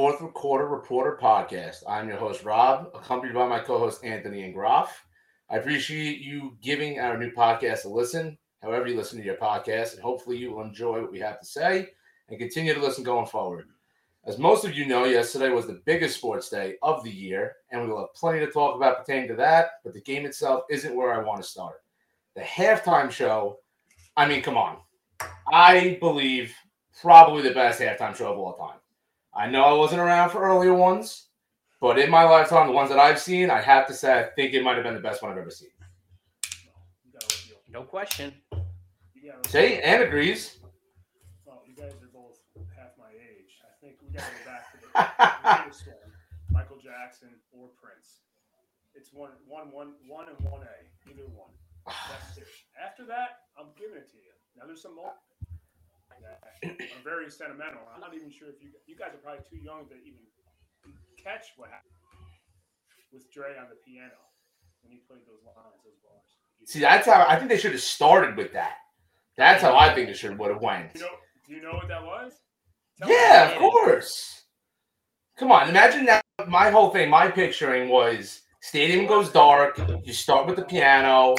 fourth quarter reporter podcast. I'm your host, Rob, accompanied by my co host, Anthony and Groff. I appreciate you giving our new podcast a listen, however, you listen to your podcast, and hopefully, you will enjoy what we have to say and continue to listen going forward. As most of you know, yesterday was the biggest sports day of the year, and we will have plenty to talk about pertaining to that, but the game itself isn't where I want to start. The halftime show, I mean, come on. I believe probably the best halftime show of all time. I know I wasn't around for earlier ones, but in my lifetime, the ones that I've seen, I have to say, I think it might have been the best one I've ever seen. No question. See, Ann agrees. Well, you guys are both half my age. I think we got to go back to the greatest one, Michael Jackson or Prince. It's one, one, one, one, and one A. Either one. That's it. After that, I'm giving it to you. Now there's some more. Are very sentimental. I'm not even sure if you you guys are probably too young to even catch what happened with Dre on the piano when he played those lines, those bars. See, that's how I think they should have started with that. That's how I think it should would have went. You know, do you know what that was? Tell Yeah, of course. Come on, imagine that. My whole thing, my picturing was stadium goes dark. You start with the piano,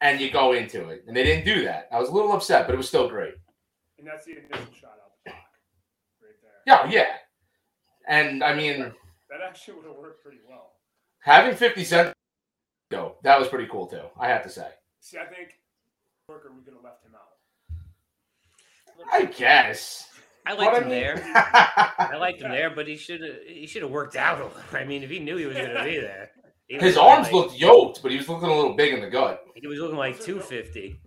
and you go into it, and they didn't do that. I was a little upset, but it was still great. And that's the initial shot out the clock, right there. Yeah, yeah. And I mean, That actually would have worked pretty well. having Fifty Cent go, that was pretty cool too. I have to say. See, I think Worker we could have left him out. I guess. I liked But him mean- there. I liked him there, but he should have he should have worked out. a little. I mean, if he knew he was going to be there, His arms like- looked yoked, but he was looking a little big in the gut. He was looking like two fifty.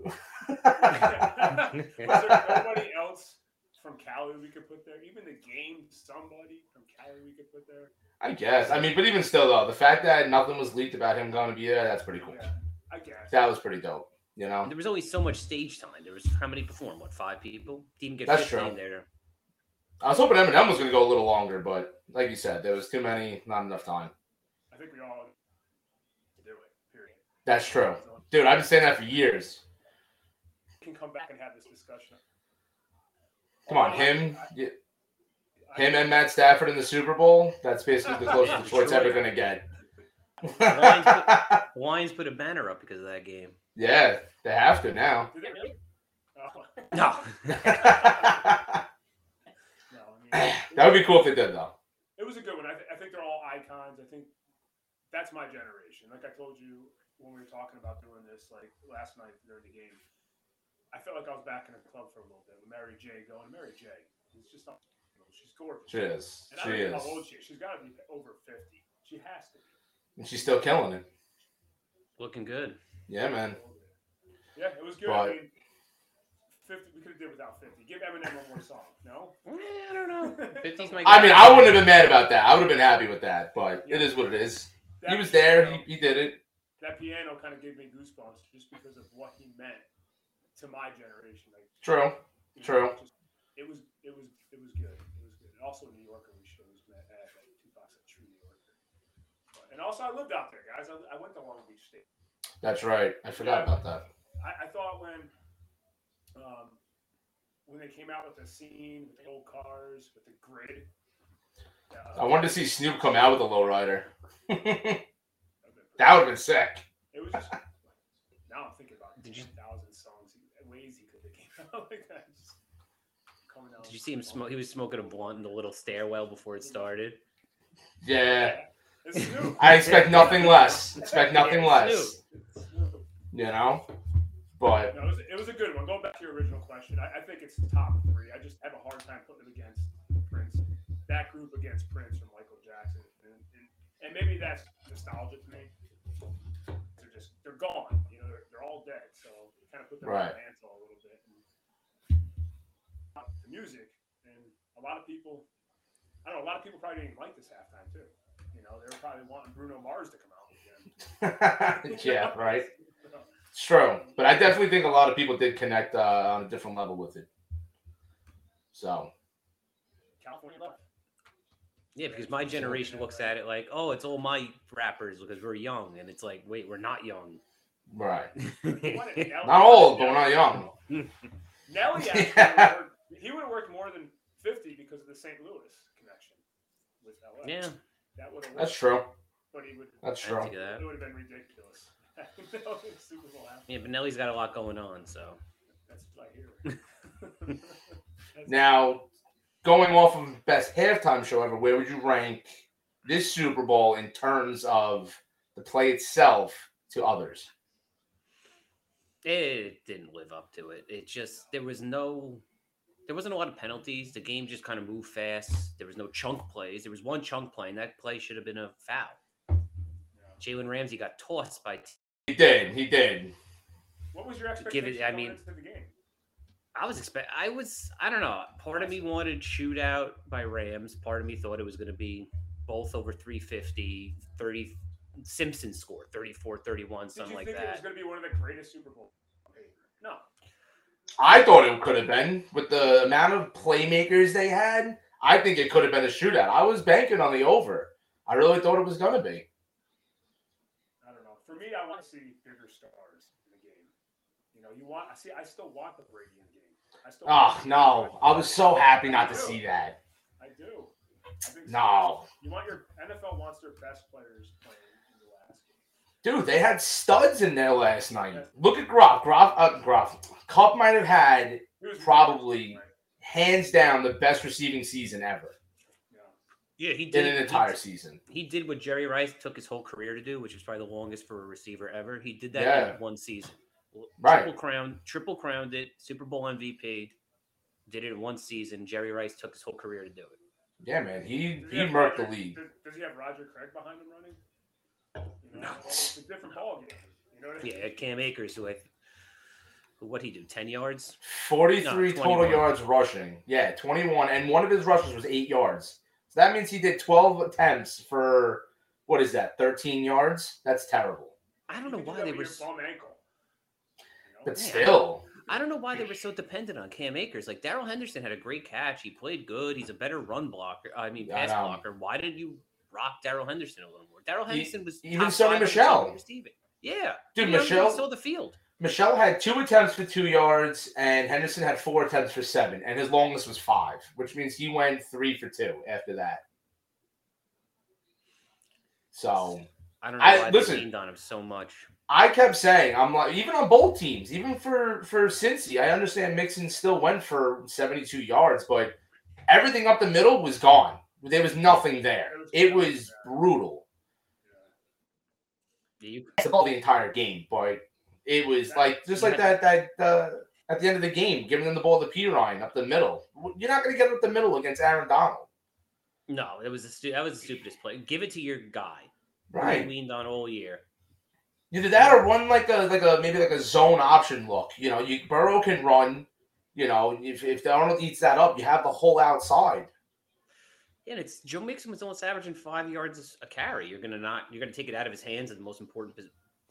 Was there nobody else from Cali we could put there? Even the game, somebody from Cali we could put there. I guess. I mean, but even still, though, the fact that nothing was leaked about him going to be there, that's pretty cool. Yeah, I guess. That was pretty dope. You know, There was only so much stage time. There was how many performed? What five people? Didn't get That's fifteen true. there. I was hoping Eminem was going to go a little longer, but like you said, there was too many, not enough time. I think we all do it. Period. That's true, dude. I've been saying that for years. We can come back and have this discussion. Come on, uh, him, y- him, and Matt Stafford in the Super Bowl. That's basically the closest Detroit's ever going to get. Lions put a banner up because of that game. yeah, they have to now. Really? Oh, No. that no, I mean, would be cool if they did, though. It was a good one. I, th- I think they're all icons. I think that's my generation. Like I told you when we were talking about doing this, like last night during the game, I felt like I was back in a club for a little bit with Mary J. Going, Mary J. It's just not. She's gorgeous. She is. And I She don't know is. how old she is. She's got to be over fifty. She has to be. And she's still killing it. Looking good. Yeah, man. Yeah, it was good. But- I mean, fifty. We could have did without fifty. Give Eminem one more song. No. Eh, I don't know. 50's my I mean, I wouldn't have been mad about that. I would have been happy with that, but it is what it is. He That was there. He, he did it. that piano kind of gave me goosebumps just because of what he meant to my generation. Like True. you know, True. just- it was it was it was good. It was good. And also New Yorker we should was met at like Tupac's a true New Yorker. But, and also I lived out there, guys. I, I went to Long Beach State. That's right. I forgot about that. I, I thought when um, when they came out with the scene with the old cars with the grid. uh, I wanted to see Snoop come out with a lowrider. that that would've been pretty- would have been sick. It was just now I'm thinking about Did you- thousand songs, he- ways he could have came out like that. Just coming out. Did you see him smoke? He was smoking a blunt in the little stairwell before it started. Yeah. I expect nothing less. Expect nothing Yeah, less. Snoop. You know? But No, it was, it was a good one. Going back to your original question, I, I think it's the top three. I just have a hard time putting it against Prince. That group against Prince or Michael Jackson, and, and, and maybe that's nostalgia to me. They're just they're gone. You know, they're, they're all dead. So kind of put them Right. on the music and a lot of people. I don't know. A lot of people probably didn't like this halftime too. You know, they were probably wanting Bruno Mars to come out again. yeah, right. It's true. But I definitely think a lot of people did connect uh, on a different level with it. So, California Love. Yeah, because my generation looks at it like, oh, it's all my rappers because we're young, and it's like, wait, we're not young. right. What a- Nelly- Not old, but we're not young. Nelly actually Yeah. Worked, he would have worked more than 50 because of the St. Louis connection. with LA. Yeah, that would have. That's true. But he would. That's true. think that. It would have been ridiculous. no, Super Bowl happened. Yeah, Benelli's got a lot going on, so That's what I hear. Now, going off of best halftime show ever, where would you rank this Super Bowl in terms of the play itself to others? it didn't live up to it. It just there was no there wasn't a lot of penalties. The game just kind of moved fast. There was no chunk plays. There was one chunk play, and that play should have been a foul. Jalen Ramsey got tossed by. T- He did. He did. What was your Give expectation it- I mean- the game? I was expect. I was. I don't know. Part of me wanted shootout by Rams. Part of me thought it was going to be both over 350, 30. Simpson scored 34, 31, Did something you like think it was going to be one of the greatest Super Bowl? No. I thought it could have been with the amount of playmakers they had. I think it could have been a shootout. I was banking on the over. I really thought it was going to be. I don't know. For me, I want to see bigger stars in the game. You know, you want. I see. I still want the Brady in the game. I still. Oh no! I was so happy not to see that. I do. I think. No, You want your NFL wants their best players playing in the last game. dude, they had studs in there last night. Look at Groff. Groff. Uh, Groff. Kupp might have had Probably. Hands down the best receiving season ever Yeah. Yeah, he in did an entire did- season. He did what Jerry Rice took his whole career to do, which was probably the longest for a receiver ever. He did that Yeah. in one season. Right. Triple crown, triple crowned it, Super Bowl MVP. Did it in one season. Jerry Rice took his whole career to do it. Yeah, man, he Does he have murked the league. Does, does he have Roger Craig behind him running? You know, No. it's a different ball game. You know what I mean? Yeah, Cam Akers, who I, who what he do, ten yards? Forty-three No, total yards rushing. Yeah, twenty-one, and one of his rushes was eight yards. So that means he did twelve attempts for what is that? Thirteen yards. That's terrible. I don't know why they were. your bum ankle. But Yeah. still, I don't know why they were so dependent on Cam Akers. Like Darrell Henderson had a great catch. He played good. He's a better run blocker. I mean, I pass know. blocker. Why didn't you rock Darrell Henderson a little more? Darrell Henderson was even top Sony five in Michel. receiving. Yeah, Dude, He never even Michel- saw the field. Michel had two attempts for two yards, and Henderson had four attempts for seven, and his longest was five, which means he went three for two after that. So I don't know I- why listen. they leaned on him so much. I kept saying, I'm like, even on both teams, even for for Cincy, I understand Mixon still went for 72 yards, but everything up the middle was gone. There was nothing there. It was brutal. Yeah, It's about the entire game, but it was like just like that that uh, at the end of the game, giving them the ball to Perine up the middle. You're not going to get it up the middle against Aaron Donald, no, it was the stu- that was the stupidest play. Give it to your guy. who you right? leaned on all year. Either that or run like a like a maybe like a zone option look. You know, you Burrow can run. You know, if if Donald eats that up, you have the whole outside. Yeah, and it's Joe Mixon was almost averaging five yards a carry. You're gonna not. You're gonna take it out of his hands at the most important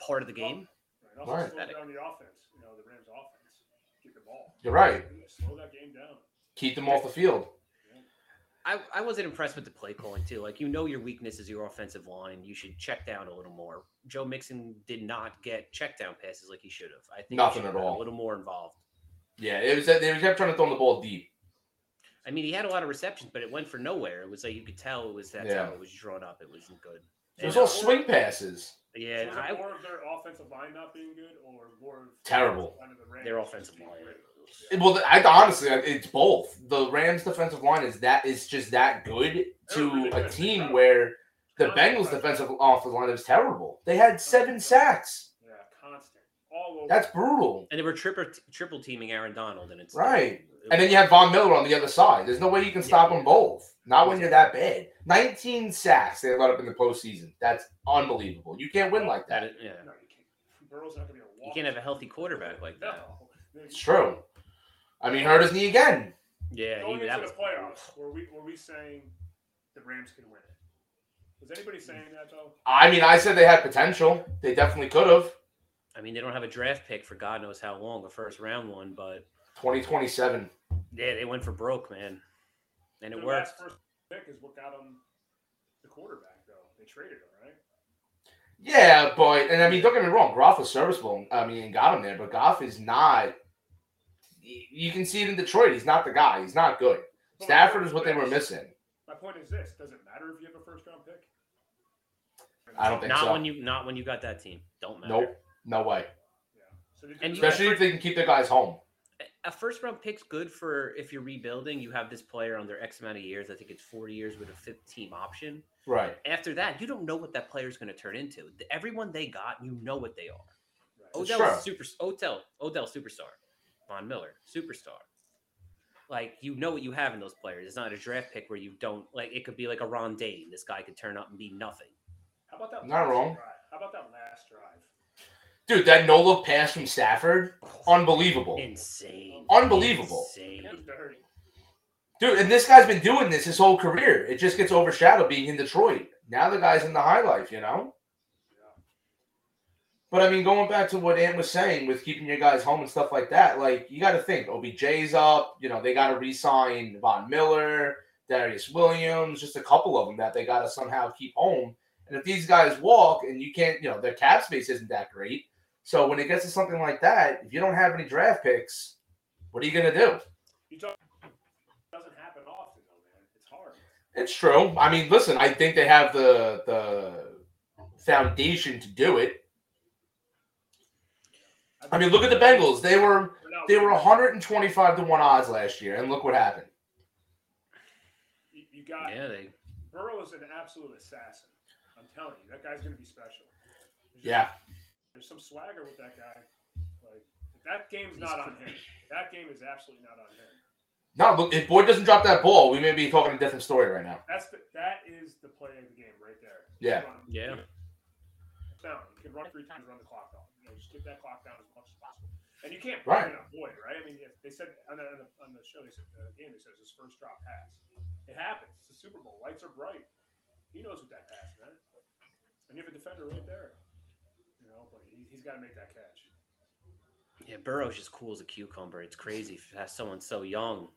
part of the game. Right. Also Right. slow down the offense. You know, the Rams' offense. Get the ball. You're right. Slow that game down. Keep them off the field. I, I wasn't impressed with the play calling too. Like you know your weakness is your offensive line. You should check down a little more. Joe Mixon did not get check down passes like he should have. I think Nothing at all. A little more involved. Yeah, it was. They kept trying to throw the ball deep. I mean, he had a lot of receptions, but it went for nowhere. It was like you could tell it was that Yeah. how it was drawn up. It wasn't good. It was all swing passes. yeah, so it I, more of their offensive line not being good, or more of Terrible. kind of the Their offensive line. great? Well, I honestly, it's both. The Rams' defensive line is that is just that good to really a good. team where the Bengals' defensive offensive line is terrible. They had seven sacks. Yeah, constant, all over. That's brutal. and they were triple triple teaming Aaron Donald, and it's Right. And then you have Von Miller on the other side. There's no way you can stop them both. Not when you're that bad. 19 sacks they let up in the postseason. That's unbelievable. You can't win like that. that. Is, yeah, No, you can't. Burrow's not going to be you can't have a healthy quarterback like that. No. It's true. I mean, hurt his knee again. Yeah, Going he, into was the playoffs, were we were we saying the Rams can win it? Was anybody saying that though? I mean, I said they had potential. They definitely could have. I mean, they don't have a draft pick for God knows how long, a first round one, but 2027. yeah, they went for broke, man, and it Their worked. first pick is what got them the quarterback though. They traded him, right? Yeah, but and I mean, don't get me wrong, Goff was serviceable. I mean, got him there, but Goff is not. You can see it in Detroit. He's not the guy. He's not good. Stafford is what they were missing. My point is this: Does it matter if you have a first round pick? I don't think Not so. when you not when you got that team. Don't matter. Nope. No way. Yeah. So did And you you- Especially if they can keep their guys home. A first round pick's good for if you're rebuilding. You have this player under X amount of years. I think it's 40 years with a fifth team option. Right. After that, you don't know what that player's going to turn into. Everyone they got, you know what they are. Right. Oh, Odell Sure. super Odell Odell superstar, Von Miller superstar. Like you know what you have in those players. It's not a draft pick where you don't like. It could be like a Ron Dayne. This guy could turn up and be nothing. How about that? Not last wrong. Drive? How about that last drive? Dude, that no look pass from Stafford, unbelievable. Insane. Unbelievable. Insane. It was dirty. Dude, and this guy's been doing this his whole career. It just gets overshadowed being in Detroit. Now the guy's in the high life, you know? Yeah. But I mean, going back to what Ant was saying with keeping your guys home and stuff like that, like you got to think OBJ's up. You know, they got to re-sign Von Miller, Darious Williams, just a couple of them that they got to somehow keep home. And if these guys walk and you can't, you know, their cap space isn't that great. So when it gets to something like that, if you don't have any draft picks, what are you gonna do? You talk. Doesn't happen often though, man. It's hard. It's true. I mean, listen, I think they have the the foundation to do it. I mean, look at the Bengals. They were They're not they were 125 to 1 odds last year, and look what happened. You, you got Yeah, they. Burrow is an absolute assassin. I'm telling you, that guy's gonna be special. Just- Yeah. There's some swagger with that guy. Like that game's not on him. That game is absolutely not on him. No, look, if Boyd doesn't drop that ball, we may be talking a different story right now. That's the that is the play of the game right there. Yeah. Run- Yeah. Down. You can run three times, run the clock down. You know, just get that clock down as much as possible. And you can't Right. blame on Boyd, right? I mean, if they said on the, on the, on the show, they said uh, game, they said it's his first drop pass. It happens. It's the Super Bowl. Lights are bright. He knows what that pass meant. And you have a defender right there. You he, he's got to make that catch. Yeah, Burrow's just cool as a cucumber. It's crazy to have someone so young.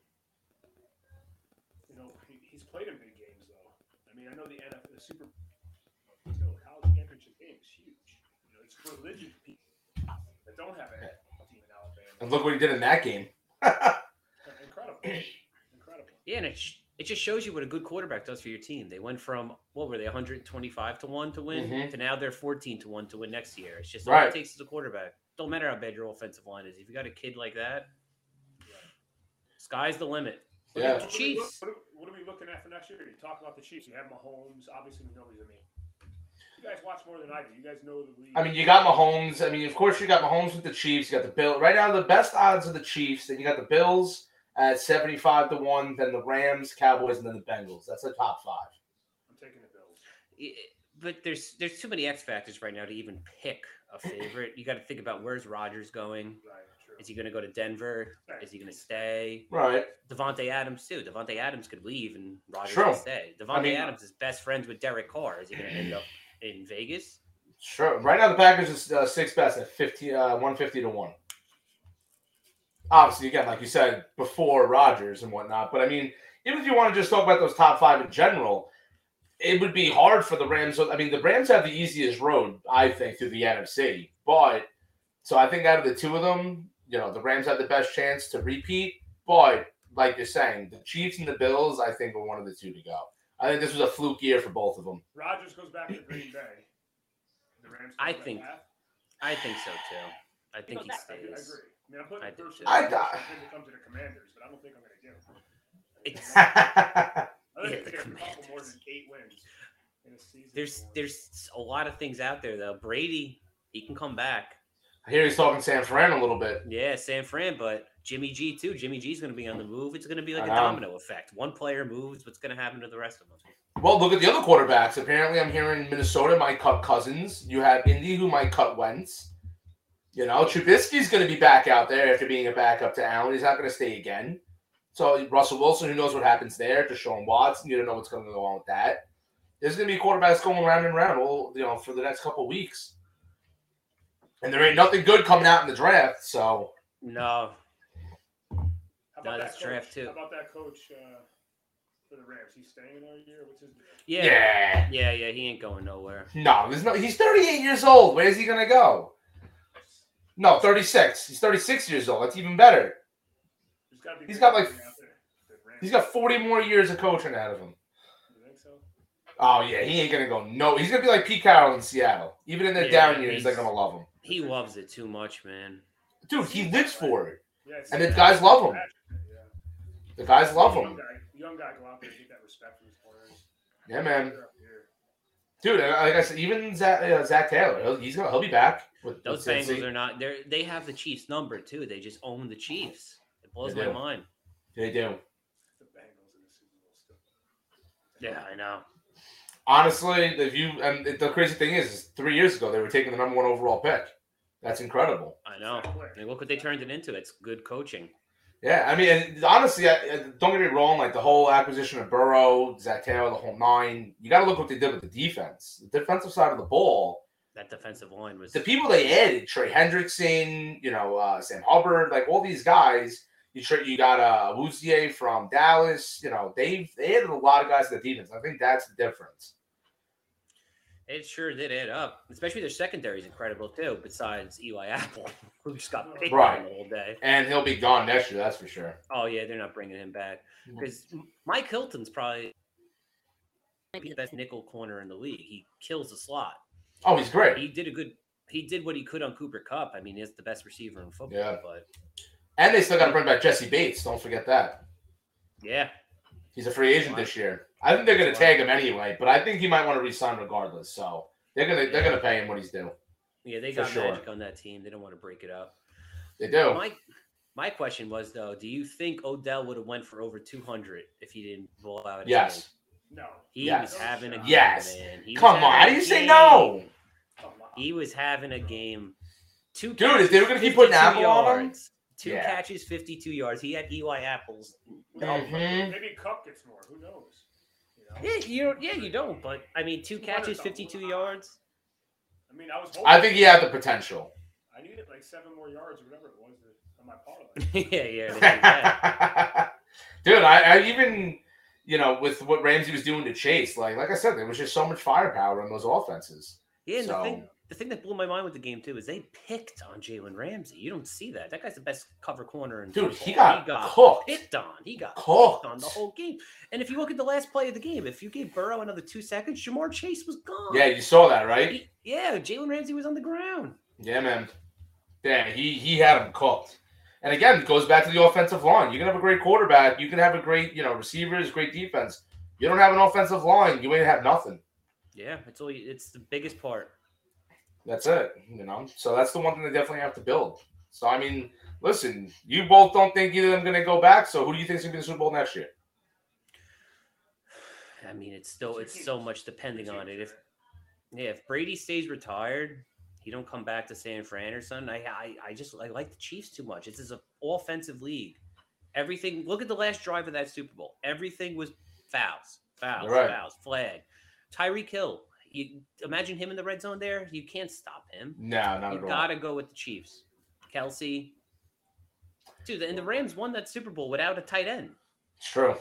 You know, he, he's played in big games though. I mean, I know the NFL, the Super, still the college championship game is huge. You know, it's for religious people that don't have a team in Alabama. And look what he did in that game. Incredible, incredible. Yeah, and it, sh- it just shows you what a good quarterback does for your team. They went from what were they 125 to one to win Mhm. to now they're 14 to one to win next year. It's just all Right. it takes is a quarterback. Don't matter how bad your offensive line is. If you got a kid like that, sky's the limit. Look Yeah. at the What are, we, Chiefs. what, are, what are we looking at for next year? You talk about the Chiefs. You have Mahomes. Obviously, we know he's. I mean, you guys watch more than I do. You guys know the league. I mean, you got Mahomes. I mean, of course, you got Mahomes with the Chiefs. You got the Bill. Right now, the best odds are the Chiefs. Then you got the Bills at 75 to 1. Then the Rams, Cowboys, and then the Bengals. That's the top five. I'm taking the Bills. Yeah, But there's there's too many X factors right now to even pick a favorite. You got to think about where's Rodgers going. Right. True. Is he going to go to Denver? Is he going to stay? Right. Davante Adams too. Davante Adams could leave and Rodgers True. could stay. Davante mean- Adams is best friends with Derek Carr. Is he going to end up in Vegas? Sure. Right now, the Packers is uh, six best at 50, uh, 150 to 1. Obviously, again, like you said, before Rodgers and whatnot. But I mean, even if you want to just talk about those top five in general, it would be hard for the Rams. I mean, the Rams have the easiest road, I think, through the NFC. But so I think out of the two of them, you know, the Rams have the best chance to repeat. But like you're saying, the Chiefs and the Bills, I think, are one of the two to go. I think this was a fluke year for both of them. Rodgers goes back to Green Bay. The Rams. I go think- path. I think so too. I think he I, I agree. stays. I mean, I'm putting I the do first too. I- I, him to come to the Commanders, but I don't think I'm going to give him. It's- I think Yeah, it's the gonna be a couple more Commanders. than eight wins in a season. There's for- there's a lot of things out there though. Brady, he can come back. I hear he's talking San Fran a little bit. Yeah, San Fran, but Jimmy G too. Jimmy G's going to be on the move. It's going to be like I a know. domino effect. One player moves, what's going to happen to the rest of them? Well, look at the other quarterbacks. Apparently, I'm hearing Minnesota might cut Cousins. You have Indy who might cut Wentz. You know, Trubisky's going to be back out there after being a backup to Allen. He's not going to stay again. So Russell Wilson, who knows what happens there? Deshaun Watson, you don't know what's going to go on with that. There's going to be quarterbacks going round and round, all you know, for the next couple of weeks. And there ain't nothing good coming out in the draft. So No, How No, that's that draft too. How about that coach uh, for the Rams? He's staying another year. What's his deal? yeah, yeah, yeah, yeah. He ain't going nowhere. no, there's no. He's 38 years old. Where's he going to go? No, 36. He's 36 years old. That's even better. There's gotta be He's got, like, out there. The Rams- He's got 40 more years of coaching out of him. Oh yeah, he ain't gonna go. No, he's gonna be like Pete Carroll in Seattle. Even in the Yeah, down years, he's- they're gonna love him. He loves it too much, man. Dude, he lives for it. Yeah, And the guys love him. Yeah. The guys love Young him. guy, young guy, go out there and get that respect from his players. Yeah, man. They're up here. Dude, like I said, even Zach, uh, Zac Taylor, he'll, he's gonna he'll be back with Those with Bengals are not. They they have the Chiefs number too. They just own the Chiefs. It blows They my do. mind. They do. The Bengals in the Super Bowl still. Yeah, I know. Honestly, if you and the crazy thing is, is, three years ago they were taking the number one overall pick. That's incredible. I know. I mean, look what they turned it into. It's good coaching. Yeah, I mean, honestly, I, I- don't get me wrong. Like the whole acquisition of Burrow, Zac Taylor, the whole nine. You got to look what they did with the defense. The defensive side of the ball. That defensive line was. The people they added, Trey Hendrickson, you know, uh, Sam Hubbard, like all these guys. You tra- you got uh, Awuzie from Dallas. You know, they they added a lot of guys to the defense. I think that's the difference. It sure did add up. Especially their secondary is incredible too. Besides Eli Apple, who just got picked Right. the whole day. And he'll be gone next year. That's for sure. Oh yeah, they're not bringing him back because Mike Hilton's probably the best nickel corner in the league. He kills the slot. Oh, he's great. He did a good. He did what he could on Cooper Kupp. I mean, he's the best receiver in football. Yeah. But And they still got to bring back Jessie Bates. Don't forget that. yeah, He's a free agent this year. I think they're going to tag him anyway, but I think he might want to resign regardless. So they're gonna they're gonna pay him what he's due. yeah, they got sure. magic on that team. They don't want to break it up. They do. My my question was though, do you think Odell would have went for over two hundred if he didn't roll out? Yes. Game? No. he Yes. was having a game, Yes. man. He Come on, how do you say no? He was having a game. Two Dude, if they were gonna keep putting 52 Apple on him- yards. Two Yeah. catches, fifty-two yards. He had Eli Apples. No, Mhm. Maybe Kupp gets more. Who knows? You know? Yeah, you don't, yeah, you don't. But I mean, two catches, fifty-two yards. I mean, I was hoping. I think he had the potential. I needed like seven more yards or whatever it was on my parlay. yeah, yeah. they did that. Dude, I, I even you know with what Ramsey was doing to Chase, like like I said, there was just so much firepower in those offenses. Yeah, and So- the thing, the thing that blew my mind with the game too is they picked on Jalen Ramsey. You don't see that. That guy's the best cover corner in Dude, football. he got cooked. picked on. He got Cooked. picked on the whole game. And if you look at the last play of the game, if you gave Burrow another two seconds, Ja'Marr Chase was gone. Yeah, you saw that, right? He- yeah, Jalen Ramsey was on the ground. Yeah, man. Damn, he he had him cooked. And again, it goes back to the offensive line. You can have a great quarterback, you can have a great, you know, receivers, great defense. You don't have an offensive line, you ain't have nothing. Yeah, it's all. It's the biggest part. That's it. You know, so that's the one thing they definitely have to build. So I mean, listen, you both don't think either of them going to go back. So who do you think's going to be the Super Bowl next year? I mean, it's still it's so much depending on it. If yeah, if Brady stays retired, he don't come back to San Fran or something. I I, I just I like the Chiefs too much. This is an offensive league. Everything. Look at the last drive of that Super Bowl. Everything was fouls, fouls, right. fouls, flag. Tyreek Hill. You imagine him in the red zone there. You can't stop him. No, not You at all. gotta go with the Chiefs. Kelce. Dude, and the Rams won that Super Bowl without a tight end. It's true.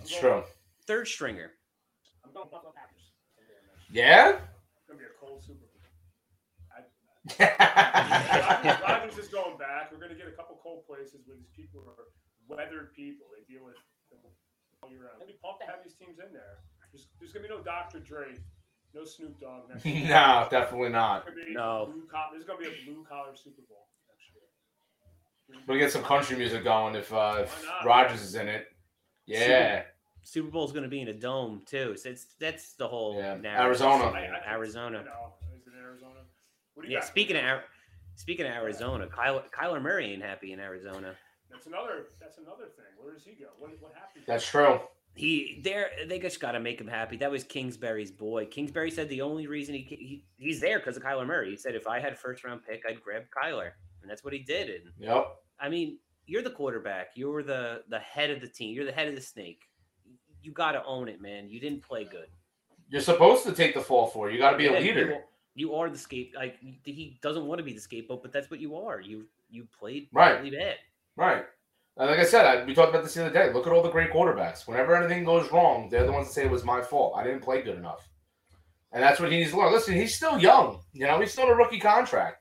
It's true. Third stringer. I'm going Buffalo Packers. I'm going next. Yeah. It's gonna be a cold Super Bowl. Rodgers, yeah, Rodgers is going back. We're gonna get a couple cold places where these people are weathered people. They deal with them all year round. Gonna be pumped to have these teams in there. There's, there's gonna be no Dr. Dre, no Snoop Dogg next year. no, definitely not. There's No. collar- There's gonna be a blue collar Super Bowl next year. We'll get some country music going if uh, if Why? Rodgers is in it. Yeah. Super Bowl is going to be in a dome too. So it's that's the whole Yeah, narrative. Arizona. I- I think- Arizona. No, is it Arizona? What do you Yeah. got? Speaking of Ar- speaking of Arizona, Kyler, Kyler Murray ain't happy in Arizona. That's another. That's another thing. Where does he go? What, what happened? That's true. He there they just got to make him happy. That was Kingsbury's boy. Kingsbury said the only reason he, he he's there because of Kyler Murray. He said if I had a first round pick, I'd grab Kyler, and that's what he did. And Yep. I mean, you're the quarterback. You're the the head of the team. You're the head of the snake. You got to own it, man. You didn't play good. You're supposed to take the fall for it. You got to be a leader. You, you are the scape. Like he doesn't want to be the scapegoat, but that's what you are. You you played Right. really bad. Right. Uh, like I said, I, we talked about this the other day. Look at all the great quarterbacks. Whenever anything goes wrong, they're the ones that say it was my fault. I didn't play good enough. And that's what he needs to learn. Listen, he's still young. You know, he's still a rookie contract.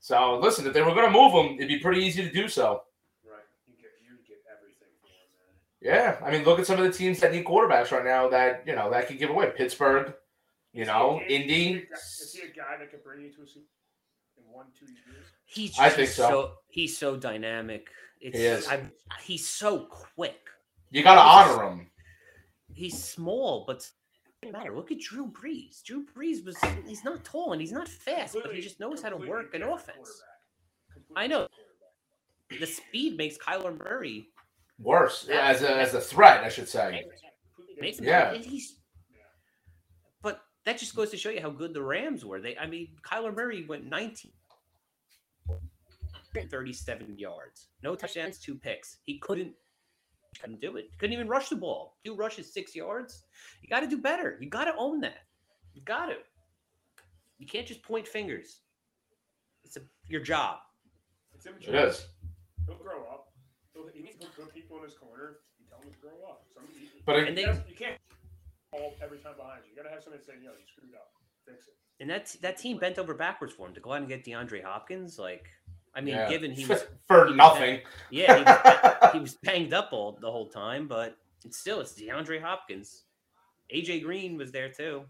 So, listen, if they were going to move him, it'd be pretty easy to do so. Right. You get you get everything him. Yeah, I mean, look at some of the teams that need quarterbacks right now that you know that could give away. Pittsburgh, you Is know, guy- is he a Indy. guy- Is he a guy that could bring you to a Super in one, two years? He's I think so. He's so dynamic. It's, He is. I'm, he's so quick. You got to honor him. He's small, but it doesn't matter. Look at Drew Brees. Drew Brees was he's not tall and he's not fast, but he just knows how to work an offense. I know. The speed makes Kyler Murray Worse as a as a threat, I should say. Makes him. Yeah. and he's Yeah. but that just goes to show you how good the Rams were. They I mean Kyler Murray went 19 37 yards. No touchdowns, two picks. He couldn't couldn't do it. Couldn't even rush the ball. Two rushes, six yards. You got to do better. You got to own that. You got to. You can't just point fingers. It's a, your job. It's It immature. is. He'll grow up. He'll, he needs to put people in his corner. You tell him to grow up. Some, you, But you, And they- you can't all every time behind you. You gotta have somebody saying, "Yo, you screwed up. Fix it." And that that team bent over backwards for him to go out and get DeAndre Hopkins. Like, I mean, Yeah. given he was for he was nothing. yeah, he was, he was banged up all the whole time, but it's still it's DeAndre Hopkins. AJ Green was there too.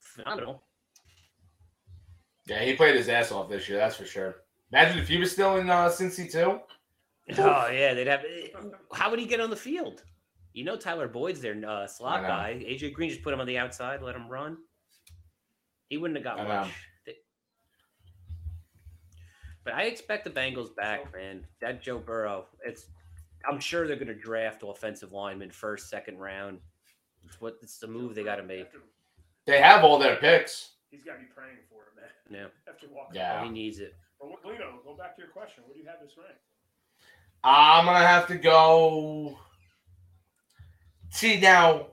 Phenomenal. yeah, he played his ass off this year. That's for sure. Imagine if he was still in uh, Cincy too. Oh yeah, they'd have. How would he get on the field? You know, Tyler Boyd's their uh, slot guy. AJ Green just put him on the outside, let him run. He wouldn't have got I much. They- But I expect the Bengals back, man. That Joe Burrow. It's. I'm sure they're going to draft offensive linemen first, second round. It's what it's the move they got to make. They have all their picks. He's got to be praying for it, man. Yeah, After walking. Yeah. he needs it. But Lino, go back to your question. What do you have this ranked? I'm gonna have to go. See now,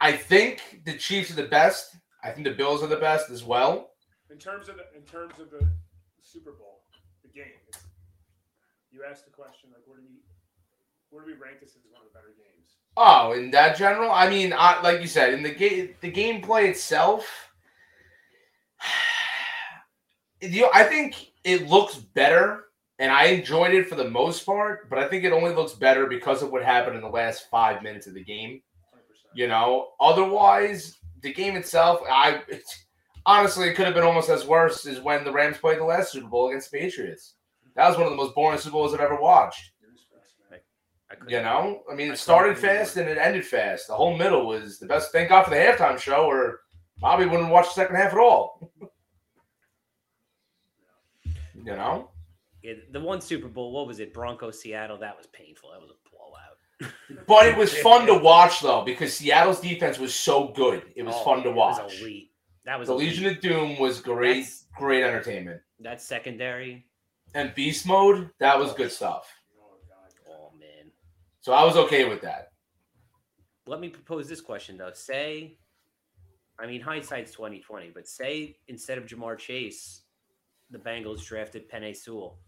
I think the Chiefs are the best. I think the Bills are the best as well. In terms of the in terms of the Super Bowl, the game. You asked the question like, where do we where do we rank this as one of the better games? Oh, in that general, I mean, I, like you said, in the game, the gameplay itself, you know, I think it looks better, and I enjoyed it for the most part. But I think it only looks better because of what happened in the last five minutes of the game. 100%. You know, otherwise, the game itself, I it's, honestly, it could have been almost as worse as when the Rams played the last Super Bowl against the Patriots. That was one of the most boring Super Bowls I've ever watched. Your respects, man. I You know, I mean, I it started fast and it ended fast. The whole middle was the best. Thank God for the halftime show, or Bobby wouldn't watch the second half at all. you know, Yeah, the one Super Bowl, what was it? Broncos Seattle. That was painful. That was a blowout. but it was fun to watch though because Seattle's defense was so good. It was Oh, fun to It was watch. elite. That was The elite. Legion of Doom was great, That's- great entertainment. That secondary. And Beast Mode, that was good stuff. Oh, Oh man. So I was okay with that. Let me propose this question though. Say, I mean, hindsight's twenty twenty, but say instead of Ja'Marr Chase, the Bengals drafted Penei Sewell.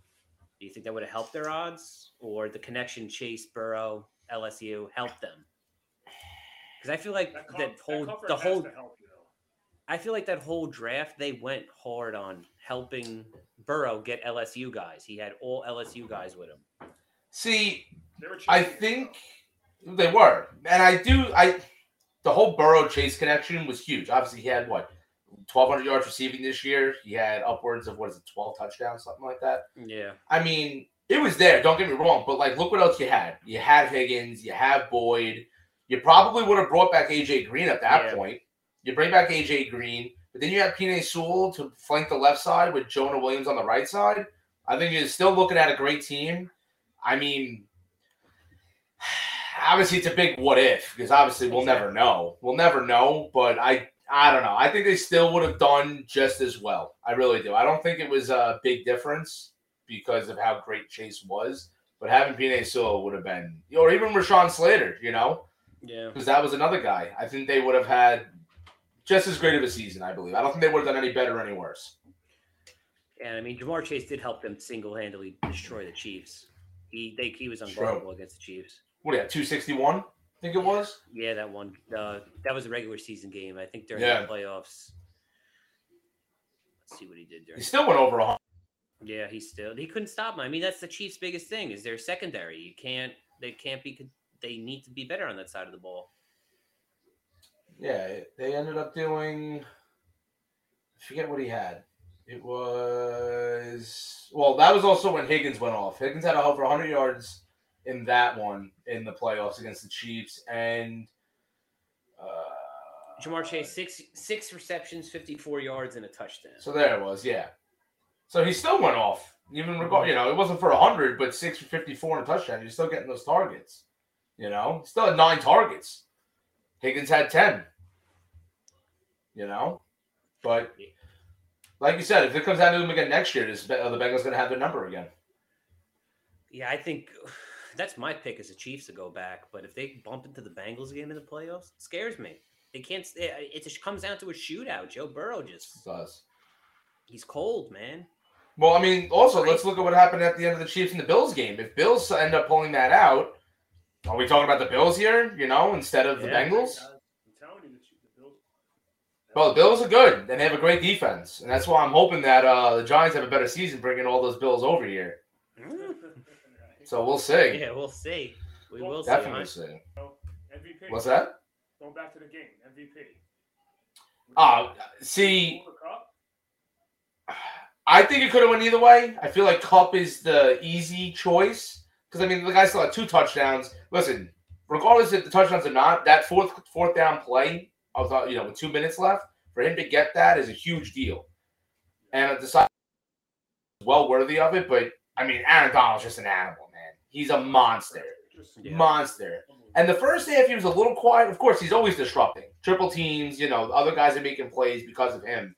Do you think that would have helped their odds, or the connection Chase Burrow LSU helped them? Because I feel like That, com- that whole that comfort the has whole to help you, though. I feel like that whole draft they went hard on helping Burrow get LSU guys. He had all LSU guys with him. See, I think they were, and I do. I the whole Burrow Chase connection was huge. Obviously, he had what twelve hundred yards receiving this year. He had upwards of what is it, twelve touchdowns, something like that. Yeah. I mean, it was there. Don't get me wrong, but like, look what else you had. You had Higgins. You have Boyd. You probably would have brought back AJ Green at that Yeah. point. You bring back AJ Green, but then you have Penei Sewell to flank the left side with Jonah Williams on the right side. I think you're still looking at a great team. I mean, obviously it's a big what if because obviously we'll never know. We'll never know, but I I don't know. I think they still would have done just as well. I really do. I don't think it was a big difference because of how great Chase was, but having Penei Sewell would have been, or even Rashawn Slater, you know, Yeah. because that was another guy. I think they would have had just as great of a season. I believe. I don't think they would have done any better or any worse. And I mean, Ja'Marr Chase did help them single handedly destroy the Chiefs. He they, he was unguardable against the Chiefs. What do you have? Two sixty one. I think it was. Yeah, that one. Uh, that was a regular season game. I think during Yeah. the playoffs. Let's see what he did during. He still went over a hundred. Yeah, he still he couldn't stop him. I mean, that's the Chiefs' biggest thing is their secondary. You can't they can't be they need to be better on that side of the ball. Yeah, they ended up doing. I forget what he had. It was well. That was also when Higgins went off. Higgins had over 100 yards in that one in the playoffs against the Chiefs, and uh, Ja'Marr Chase six six receptions, fifty four yards, and a touchdown. So there it was. Yeah. So he still went off, even regard. You know, it wasn't for 100, but six for 54 and a touchdown. You're still getting those targets. You know, still had nine targets. Higgins had 10. You know, but like you said, if it comes down to him again next year, this, the Bengals going to have their number again. Yeah, I think that's my pick as the Chiefs to go back. But if they bump into the Bengals again in the playoffs, it scares me. They can't. It, it comes down to a shootout. Joe Burrow just it does. He's cold, man. Well, I mean, also let's look at what happened at the end of the Chiefs and the Bills game. If Bills end up pulling that out, are we talking about the Bills here? You know, instead of the Yeah. Bengals. I'm telling you, the, Chiefs- the Bills. Well, the Bills are good, and they have a great defense, and that's why I'm hoping that uh, the Giants have a better season, bringing all those Bills over here. Mm. So we'll see. Yeah, we'll see. We will see. Definitely huh? see. MVP. What's that? Going back to the game, MVP. Uh, see, I think it could have went either way. I feel like Kupp is the easy choice because I mean the guy still had two touchdowns. Listen, regardless if the touchdowns or not, that fourth fourth down play, I was you know with two minutes left for him to get that is a huge deal, and I decided well worthy of it. But I mean, Aaron Donald's just an animal, man. He's a monster, Yeah. monster. And the first half, he was a little quiet. Of course, he's always disrupting. Triple teams, you know, other guys are making plays because of him.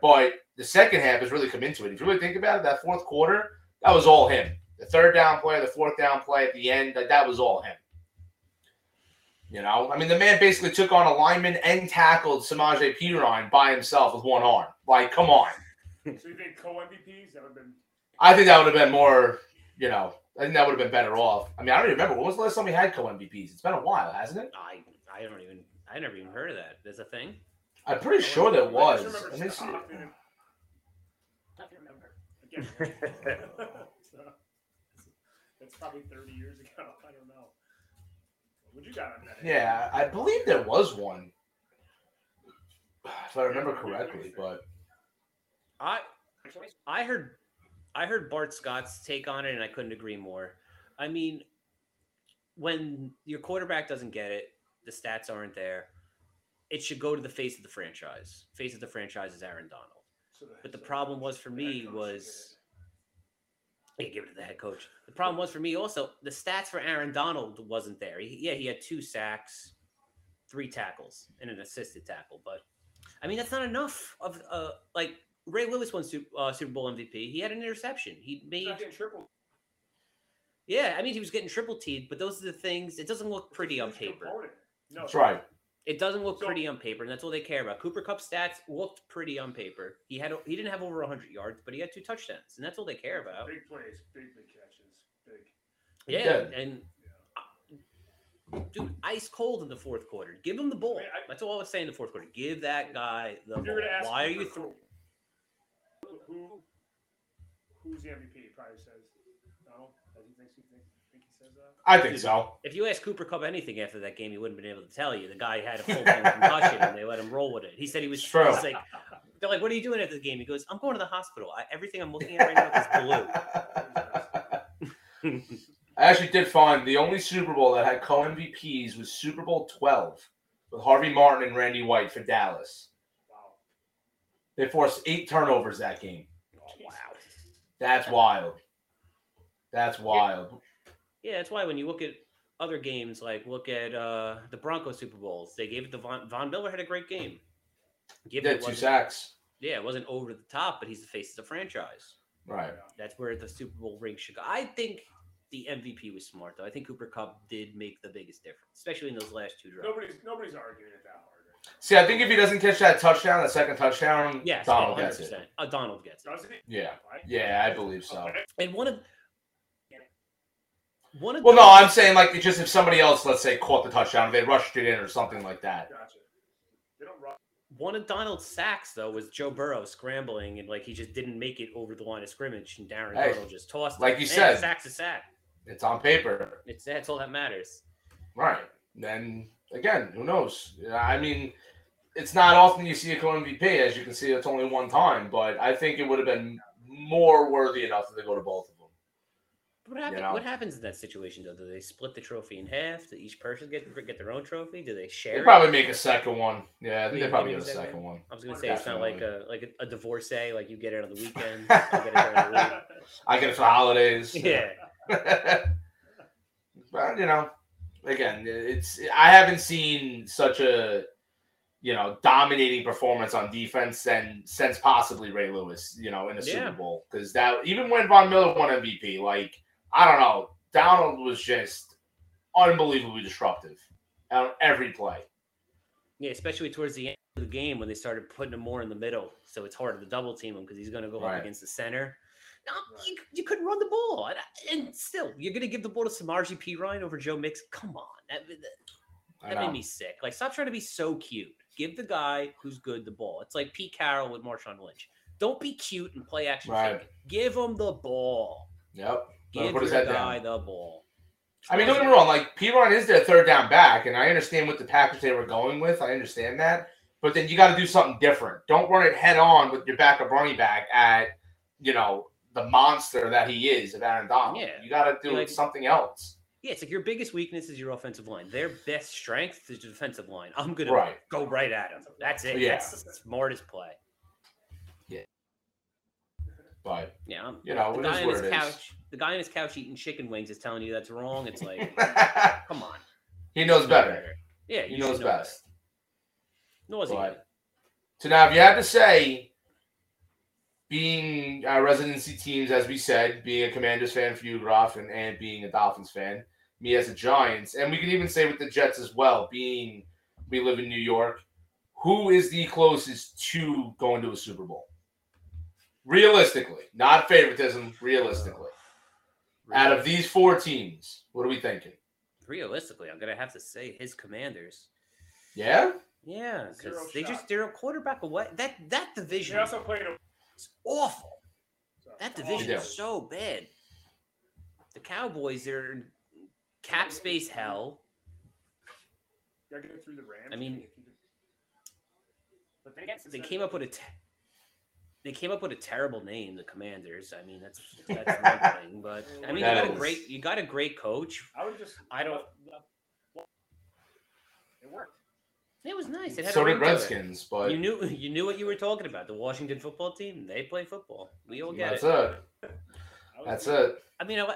But the second half has really come into it. If you really think about it, that fourth quarter, that was all him. The third down play, the fourth down play at the end, that, that was all him. You know, I mean, the man basically took on a lineman and tackled Samaje Perine by himself with one arm. Like, come on. So you think that would have been I think that would have been more, you know, I think that would have been better off. I mean, I don't even remember. When was the last time we had co MVPs? It's been a while, hasn't it? I I don't even I never even heard of that. There's a thing. I'm pretty sure there I just was. remember Let me see. Stockton and- I can't remember. Again, that's probably 30 years ago. I don't know. What you got on that? Yeah, I believe there was one. If I remember correctly, but I I heard I heard Bart Scott's take on it and I couldn't agree more. I mean, when your quarterback doesn't get it, the stats aren't there. It should go to the face of the franchise. Face of the franchise is Aaron Donald. So But the problem was for me was yeah, give it to the head coach. The problem was for me also the stats for Aaron Donald wasn't there. He, yeah, he had two sacks, three tackles, and an assisted tackle. But I mean, that's not enough. Of uh, like Ray Lewis won Super, uh, Super Bowl MVP. He had an interception. He He's made not triple. yeah. I mean, he was getting triple teed, but those are the things. It doesn't look pretty on paper. No, that's right. It doesn't look So- pretty on paper, and that's all they care about. Cooper Kupp stats looked pretty on paper. He had he didn't have over 100 yards, but he had two touchdowns, and that's all they care about. Big plays, big big catches, big. He Yeah, and uh, dude, ice cold in the fourth quarter. Give him the ball. I mean, I- That's all I was saying in the fourth quarter. Give that guy the ball. gonna ask Why are you throwing? Who who's the MVP? He probably says no. Does he think he think, think he says that? I think so. If you ask Cooper Kupp anything after that game, he wouldn't have been able to tell you. The guy had a full blown concussion, and they let him roll with it. He said he was, true. was like, they're like, "What are you doing after the game?" He goes, "I'm going to the hospital. I, everything I'm looking at right now is blue." I actually did find the only Super Bowl that had co MVPs was Super Bowl 12 with Harvey Martin and Randy White for Dallas. Wow. They forced eight turnovers that game. Oh, wow. That's wild. That's wild. Yeah, that's why when you look at other games, like look at uh, the Broncos Super Bowls, they gave it to Von, Von Miller had a great game. Give Did it two sacks. Yeah, it wasn't over the top, but he's the face of the franchise. Right. That's where the Super Bowl ring should go. I think the MVP was smart though. I think Cooper Kupp did make the biggest difference, especially in those last two drives. Nobody's nobody's arguing it that hard. See, I think if he doesn't catch that touchdown, the second touchdown, Yes, Donald yeah, gets it. Uh, Donald gets it. Does he? Yeah. Yeah, I believe so. Okay. And one of one of Well, no, I'm saying like just if somebody else, let's say, caught the touchdown, they rushed it in or something like that. Gotcha. They don't run. One of Donald's sacks though was Joe Burrow scrambling and like he just didn't make it over the line of scrimmage, and Darren Hey, Donald just tossed. It. Like him. you Hey, said. sack's a sack. It's on paper. It's that's all that matters. Right. Then again, who knows? I mean, it's not often you see a co-MVP. As you can see, it's only one time. But I think it would have been more worthy enough to go to both of them. What happens? know? What happens in that situation though? Do they split the trophy in half? Do each person get get their own trophy? Do they share? They probably make a second one. Yeah, I think they probably get a second. second one. I was gonna say it's not like a like a, a divorcee, like you get it on the weekend. I get it during the I get it for holidays. Yeah, but you know, again, it's I haven't seen such a you know dominating performance on defense and since possibly Ray Lewis, you know, in a Yeah. Super Bowl because that even when Von Miller won MVP, like I don't know, Donald was just unbelievably disruptive on every play. yeah. Especially towards the end of the game when they started putting him more in the middle, so it's harder to double team him because he's going to go Right. up against the center. No, Right. you, you couldn't run the ball, and, and still you're going to give the ball to Samaje Perine over Joe Mix. Come on, that, that, that made me sick. Like, stop trying to be so cute. Give the guy who's good the ball. It's like Pete Carroll with Marshawn Lynch. Don't be cute and play action. Right. Give him the ball. Yep. Give your head down. guy the ball. I mean, don't get me wrong. Like Perine is their third down back, and I understand what the Packers they were going with. I understand that, but then you got to do something different. Don't run it head on with your backup running back at you know the monster that he is of Aaron Donald. Yeah. You got to do Like- something else. Yeah, it's like your biggest weakness is your offensive line. Their best strength is the defensive line. I'm gonna go right at him. That's it. Yeah. That's the smartest play. But Yeah. I'm, you know, the guy is on his is. couch, the guy on his couch eating chicken wings is telling you that's wrong. It's like, come on. he knows know better. Yeah, He knows know better. best. Nauseating. But- So now, if you had to say, being uh, residency teams, as we said, being a Commanders fan for you, Groff, and, and being a Dolphins fan, me as a Giants, and we could even say with the Jets as well, being we live in New York, who is the closest to going to a Super Bowl? Realistically, not favoritism, realistically. Out of these four teams, what are we thinking? Realistically, I'm gonna have to say his commanders. Yeah? Yeah, because they shot. just they're a quarterback away. That that They division also played a is awful. That division do. is so bad. The Cowboys, they're in cap space hell. Gotta get through the Rams. I mean, but they, They came up with a te- they came up with a terrible name, the Commanders. I mean, that's that's one thing, but I mean, That you got a great you got a great coach. I would just. I don't- It worked. It was nice. It had So a did ring it. Redskins, but You knew you knew what you were talking about. The Washington football team, they play football. We all get that's it. it. I That's it. I mean, I,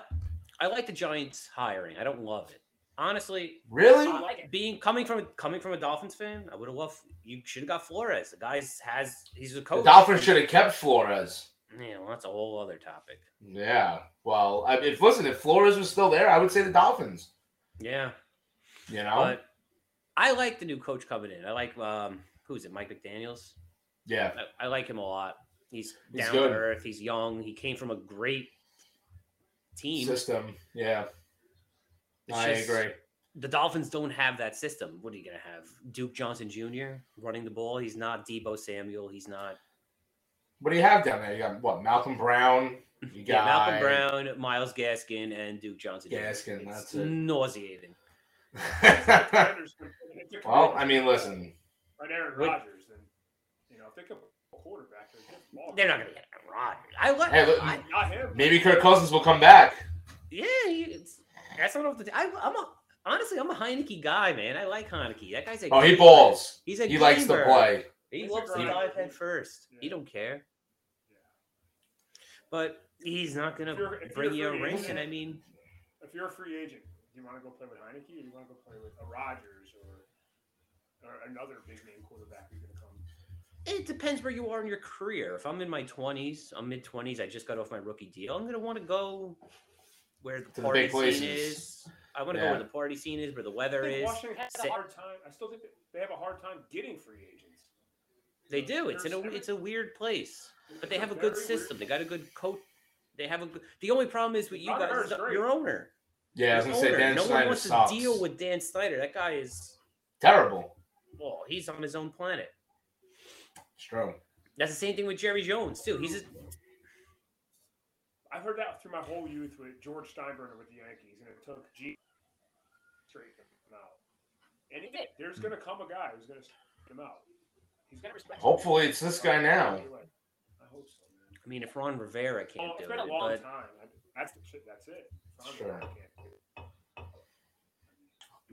I like the Giants hiring. I don't love it. Honestly, Really? I like it. being coming from coming from a Dolphins fan, I would have loved. You should have got Flores. The guy has he's a The coach. Dolphins should have kept Flores. Yeah, well, that's a whole other topic. Yeah. Well, I, if listen, if Flores was still there, I would say the Dolphins. Yeah, You know. but I like the new coach coming in. I like um, who's it? Mike McDaniel's. yeah. I, I like him a lot. He's, He's down good. to earth. He's young. He came from a great team. System. Yeah. It's I just- agree. The Dolphins don't have that system. What are you gonna have? Duke Johnson Jr. running the ball. He's not Deebo Samuel. He's not. What do you have down there? You got what? Malcolm Brown. You got Yeah, Malcolm Brown, Myles Gaskin, and Duke Johnson. Jr. Gaskin, It's that's it. nauseating. Well, I mean, listen. right Aaron Would- Rodgers, then you know if they could put a quarterback, they're. They're not gonna get Rodgers. I like. Hey, look, I, Not him. Maybe Kirk Cousins will come back. yeah, he- it's, that's not off the. I, I'm a honestly, I'm a Heinicke guy, man. I like Heinicke. That guy's a. Oh, he balls. He's a. He likes to play. He He's loves to grinder. dive head first. He don't care. Yeah. But he's not gonna If if bring you're a ring. agent- And I mean, If you're a free agent, do you want to go play with Heinicke or do you want to go play with a Rodgers or, or another big name quarterback who's going to come? it depends where you are in your career. If I'm in my 20s, I'm mid 20s. I just got off my rookie deal. I'm gonna want to go where the the party big scene is. I want to Yeah. go where the party scene is, where the weather I think is. Washington has a hard time. I still think they have a hard time getting free agents. They do. It's in a it's a weird place, but they have a good system. They got a good coach. They have a good. The only problem is with you guys, is great. your owner. Yeah, I was gonna say owner. Dan no one wants sucks. to deal with Dan Snyder. That guy is Terrible. well, he's on his own planet. It's true. That's the same thing with Jerry Jones too. He's a, I've heard that through my whole youth with George Steinbrenner with the Yankees, and it took G straight him out. And he did. There's going to come a guy who's going to straighten him out. He's going to respect. Hopefully, it's this guy now. I hope so, man. I mean, if Ron Rivera can't it's do been it, a long but time. That's the shit. That's it. Ron Sure. Rivera can't do it.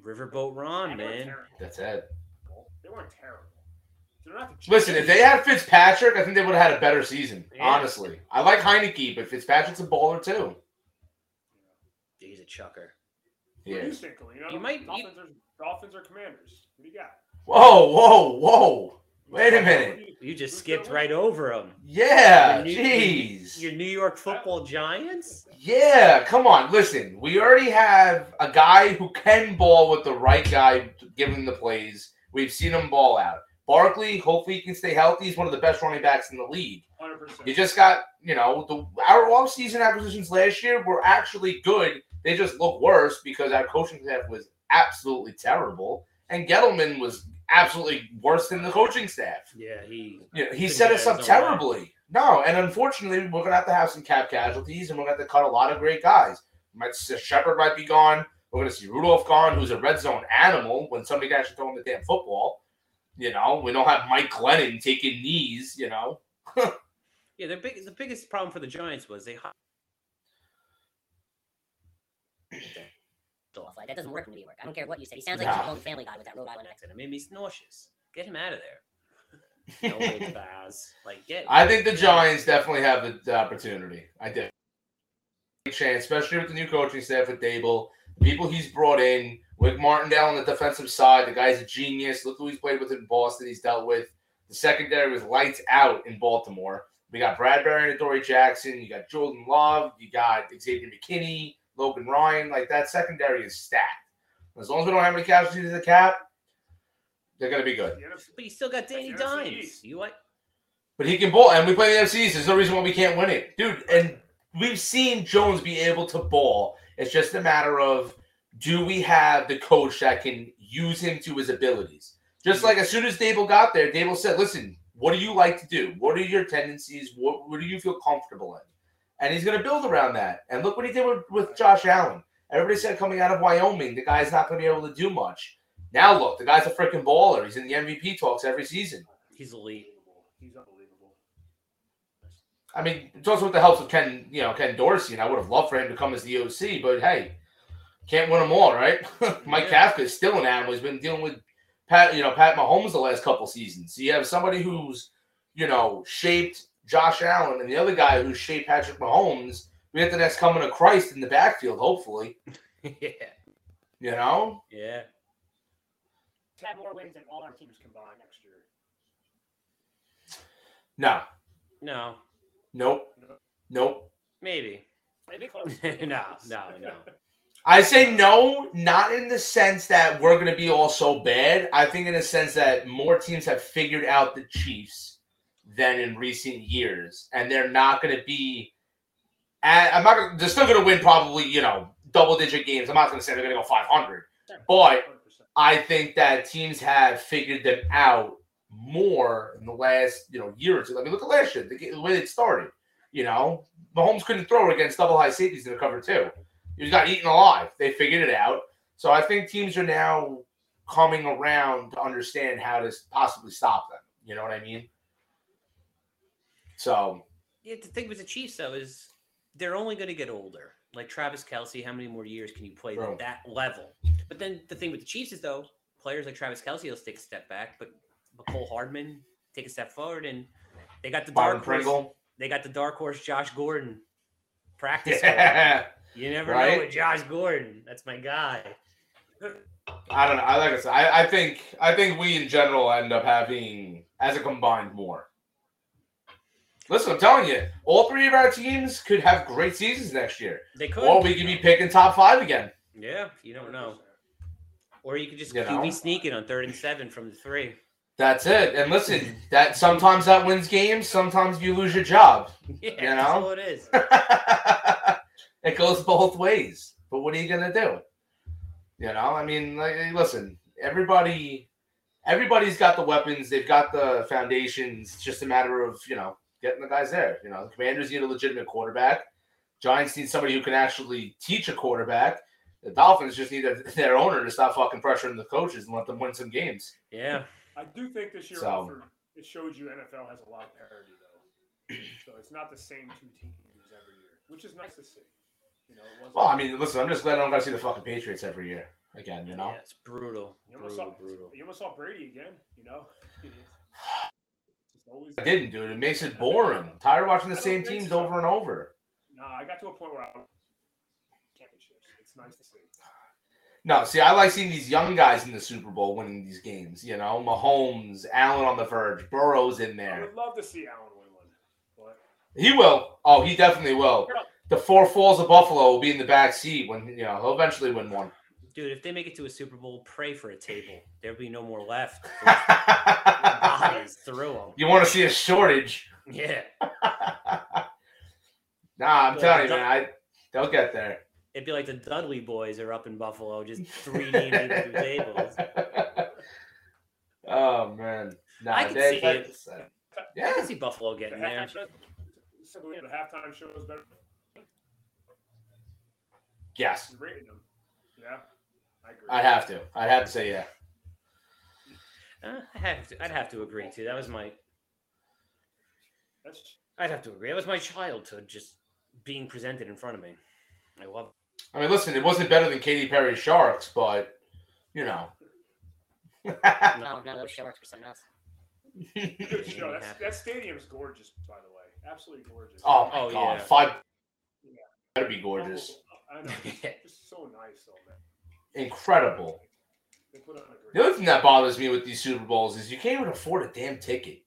Riverboat Ron, they man. That's it. They weren't terrible. They're not the Listen, if they had Fitzpatrick, I think they would have had a better season. Yeah. Honestly, I like Heinicke, but Fitzpatrick's a baller too. He's a chucker. What do you Yes. think? You know, You might- you- Dolphins, are, Dolphins are Commanders. What do you got? Whoa, whoa, whoa! Wait a minute. you- You just skipped right over them. Yeah, Your New- jeez. Your New York Football Giants. Yeah, come on. Listen, we already have a guy who can ball with the right guy giving the plays. We've seen him ball out. Barkley, hopefully he can stay healthy. He's one of the best running backs in the league. 100%. You just got, you know, the our off-season acquisitions last year were actually good. They just look worse because our coaching staff was absolutely terrible, and Gettleman was absolutely worse than the coaching staff. Yeah, he. You know, he set us up own way. terribly. No, and unfortunately, we're gonna have to have some cap casualties, and we're gonna have to cut a lot of great guys. Might Shepard might be gone. We're gonna see Rudolph gone, who's a red zone animal when somebody can actually throw him the damn football. You know, we don't have Mike Glennon taking knees. You know, Yeah, the big the biggest problem for the Giants was they. Hi- off. Like that doesn't work in New York. I don't care what you say. He sounds like he's Nah. a lone family guy with that Rhode Island accent. accent. It made me nauseous. Get him out of there. No holds bars. Like get. I think the Giants definitely have the, the opportunity. I did. Chance, especially with the new coaching staff with Daboll, the people he's brought in, Wink Martindale on the defensive side. The guy's a genius. Look who he's played with in Boston. He's dealt with. The secondary was lights out in Baltimore. We got Bradberry and Dory Jackson. You got Jordan Love. You got Xavier McKinney, Logan Ryan. Like that secondary is stacked. As long as we don't have any casualties in the cap, they're going to be good. But you still got Danny Dimes. You what? But he can ball, and we play the FC East. There's no reason why we can't win it, dude. And we've seen Jones be able to ball. It's just a matter of do we have the coach that can use him to his abilities? Just like as soon as Daboll got there, Daboll said, "Listen, what do you like to do? What are your tendencies? What, what do you feel comfortable in?" And he's going to build around that. And look what he did with, with Josh Allen. Everybody said coming out of Wyoming, the guy's not going to be able to do much. Now look, the guy's a freaking baller. He's in the MVP talks every season. He's elite. He's unbelievable. I mean, it's also with the help of Ken, you know, Ken Dorsey, and I would have loved for him to come as the OC, but hey, can't win them all, right? Mike Kafka is still an animal. He's been dealing with Pat, you know, Pat Mahomes the last couple seasons. So you have somebody who's, you know, shaped Josh Allen, and the other guy who's shaped Patrick Mahomes. We have the next coming of Christ in the backfield, hopefully. yeah. You know, Yeah. Have more wins than all our teams combined next year. no, No. nope, nope. Maybe. Maybe close. no. No. No. I say no, not in the sense that we're going to be all so bad. I think in the sense that more teams have figured out the Chiefs than in recent years, and they're not going to be. I'm not. Gonna, they're still going to win probably, you know, double digit games. I'm not going to say they're going to go 500, but I think that teams have figured them out more in the last, you know, year or two. I mean, look at last year, the, the way it started. You know, Mahomes couldn't throw against double high safeties in the cover two. He was got eaten alive. They figured it out. So I think teams are now coming around to understand how to possibly stop them. You know what I mean? So Yeah, the thing with the Chiefs though is they're only going to get older. Like Travis Kelce, how many more years can you play Bro. at that level? But then the thing with the Chiefs is though, players like Travis Kelce will take a step back, but Mecole Hardman take a step forward, and they got the Byron dark horse. Pringle. They got the dark horse Josh Gordon practice. Yeah. You never Right? know with Josh Gordon. That's my guy. I don't know. I like I said, I, I think I think we in general end up having as a combined more. Listen, I'm telling you, all three of our teams could have great seasons next year. They could. Or we could be picking top five again. yeah, you don't know. Or you could just You know? sneaking on third and seven from the three. That's it. And listen, that sometimes that wins games, sometimes you lose your job. Yeah, You that's know? it is. it goes both ways. But what are you gonna do? You know, I mean, like, listen, everybody everybody's got the weapons, they've got the foundations. It's just a matter of you know getting the guys there. You know, the Commanders need a legitimate quarterback. Giants need somebody who can actually teach a quarterback. The Dolphins just need a, their owner to stop fucking pressuring the coaches and let them win some games. Yeah. I do think this year So- um, offered, it shows you NFL has a lot of parity though. so it's not the same two teams every year, which is nice to see. You know, it wasn't, Well, I mean, listen, I'm just glad I don't got to see the fucking Patriots every year again. You know, Yeah, it's brutal. you almost, Brutal, saw, brutal. you almost saw Brady again. You know, It's always, I didn't, dude. It makes it boring. I'm tired of watching the same teams so. over and over. Nah, I got to a point where I championships. It's nice to see. No, see, I like seeing these young guys in the Super Bowl winning these games. You know, Mahomes, Allen on the verge, Burrow's in there. I would love to see Allen win one, but He will. Oh, he definitely will. The four falls of Buffalo will be in the back seat when you know he'll eventually win one. Dude, if they make it to a Super Bowl, pray for a table. There'll be no more left. you through them. want to see a shortage? Yeah. Nah, I'm Yeah, telling you, but- man. I they'll get there. It'd be like the Dudley Boyz are up in Buffalo, just 3D through tables. oh man, nah, I can they- see that's- I Yeah, I can see Buffalo the getting there. halftime, simply the halftime show is better. yes, than rating them. Yeah, I agree. I have to. I have to say yeah. Uh, I have to, I'd have to agree too. That was my. That's I'd have to agree. That was my childhood, just being presented in front of me. I love. I mean, listen, it wasn't better than Katy Perry's Sharks, but you know. No, none of those sharks or something else. good show. Yeah, That's, that stadium's gorgeous, by the way. Absolutely gorgeous. oh my Oh, god, yeah. five Yeah. better be gorgeous, I know. It's so nice, though, man. incredible. They put on a The great. other thing that bothers me with these Super Bowls is you can't even afford a damn ticket.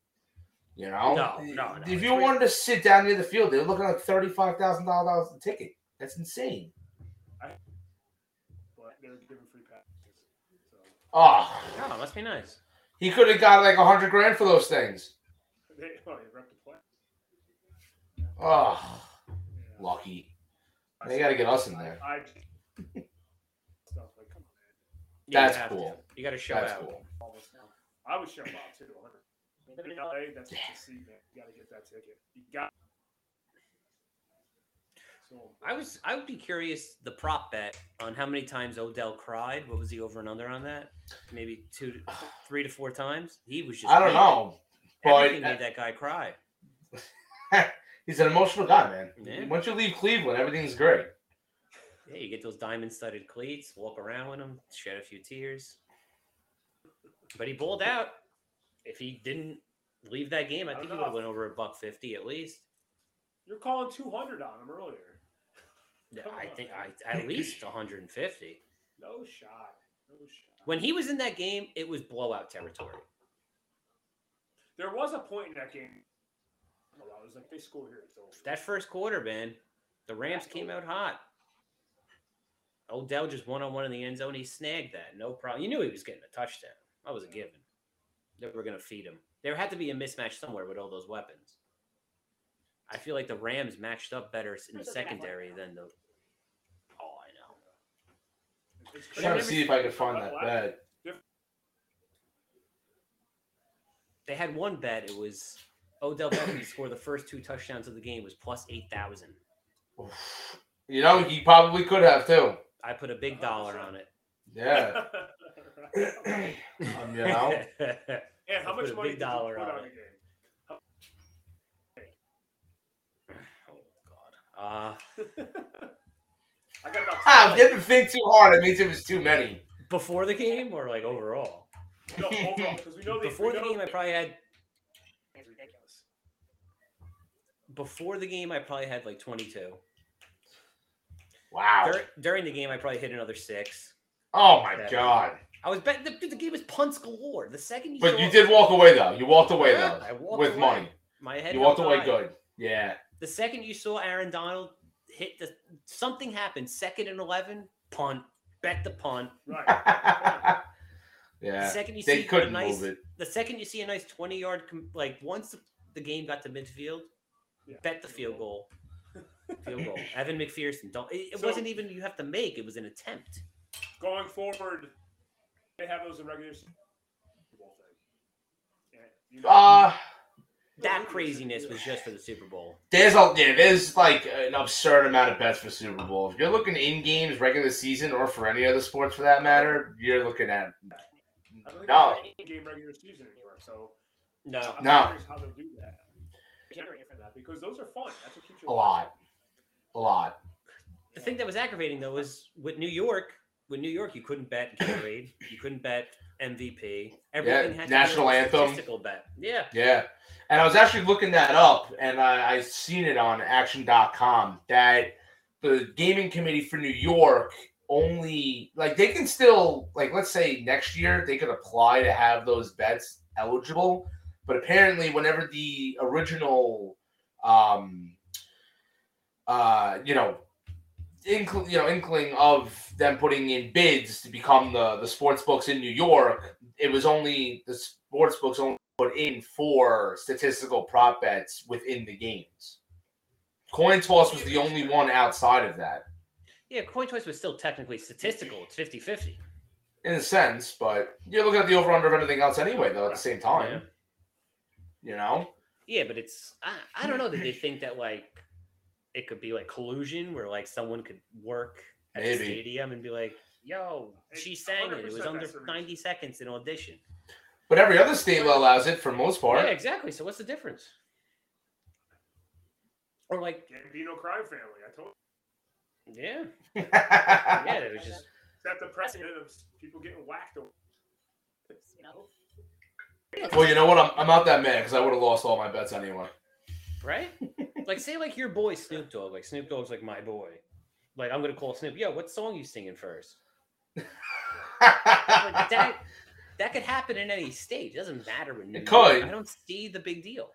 You know, No, no, no, If you re- wanted to sit down near the field, they're looking like thirty-five thousand dollars a ticket. That's insane. But they're giving free passes. So Oh, Oh, it must be nice. he could have got like a hundred grand for those things. they, oh, they rep the play. Oh, ah. Yeah. lucky. They gotta get us in there. I, stuff like, come on, man. Yeah, you That's have to. cool. You got to show That's out. cool. All this. I would show Bob too. 100. Living in LA, that's what you see, man. You got to get that ticket. You got. So I was. I would be curious the prop bet on how many times Odell cried. What was he over and under on that? Maybe two, to, three to four times. He was just. I don't weeping. know, but Everything made that guy cry. he's an emotional guy, man. Yeah. Once you leave Cleveland, everything's great. Yeah, you get those diamond-studded cleats, walk around with them, shed a few tears. But he bowled out. If he didn't leave that game, I think he would have went over a buck fifty at least. you're calling 200 on him earlier. Yeah, Come I on, think man. I at least 150. No shot. No shot. When he was in that game, it was blowout territory. There was a point in that game. Well, I was like, they score here. That first quarter, man, the Rams came out hot. Odell just one on one in the end zone. He snagged that, no problem. You knew he was getting a touchdown. That was a given. They were going to feed him. There had to be a mismatch somewhere with all those weapons. I feel like the Rams matched up better in the secondary than the. Oh, I know. It's I'm trying to see if I can find that bet. They had one bet. It was Odell Beckham to score the first two touchdowns of the game was plus eight thousand. You know, he probably could have too. I put a big dollar on it. Yeah. Um, you know, and how I much money big did you dollar put on on it. the game? oh God. Uh, I got about. ah, if didn't think too hard, it means it was too many. before the game or like overall? no, overall, because we know they, Before we the know game, I probably had. It's ridiculous. Before the game, I probably had like twenty-two. Wow. Dur- during the game, I probably hit another six. Oh my Seven. god. I was betting the, the game was punts galore. The second you But saw- you did walk away though. You walked away Yeah, though I walked with away. money. my head. You walked away high. good. Yeah. The second you saw Aaron Donald hit the something happened. Second and eleven, punt. Bet the punt. Right. The second you They see a couldn't nice, move it. the second you see a nice twenty-yard, like once the, the game got to midfield, Yeah. bet the field goal. Field goal. Evan McPherson. Don't. It, it So- wasn't even you have to make. It was an attempt. Going forward, they have those in regular season. You know? Uh That craziness was just for the Super Bowl. there's a yeah, there's like an absurd amount of bets for Super Bowl. If you're looking in games, regular season, or for any other sports for that matter, you're looking at I don't think no. there's game regular season anymore. So No. I'm No. curious how they'll do that. Generate for that because those are fun. That's what keeps you a lot, a lot. The thing that was aggravating though was with New York. With New York, you couldn't bet Gatorade. you couldn't bet MVP. Everything had to national be a anthem. statistical bet. Yeah. Yeah. And I was actually looking that up and I, I seen it on action.com that the gaming committee for New York only like they can still like let's say next year they could apply to have those bets eligible, but apparently whenever the original um uh you know inkling you know inkling of them putting in bids to become the the sports books in New York, it was only the sports books only put in for statistical prop bets within the games. Coin toss was the only one outside of that, Yeah, coin toss was still technically statistical. It's 50-50. in a sense. But you're looking at the over under of anything else anyway, though. At the same time, you know. Yeah, but it's I, I don't know that they think that like it could be like collusion where like someone could work at the stadium and be like, "Yo, she sang it. It was under that's the reason. 90 seconds in audition." But every other state allows it for most part. Yeah, exactly. So what's the difference? Or like, Gambino crime family. I told you. yeah, yeah, it was just Set the precedent of people getting whacked. over- You know? well, you know what? I'm, I'm not that mad because I would have lost all my bets anyway. right. Like, say like your boy Snoop Dogg. Like Snoop Dogg's like my boy. Like I'm gonna call Snoop. Yo, what song you singing first? Like that. That could happen in any state. It doesn't matter when New It York. could. I don't see the big deal.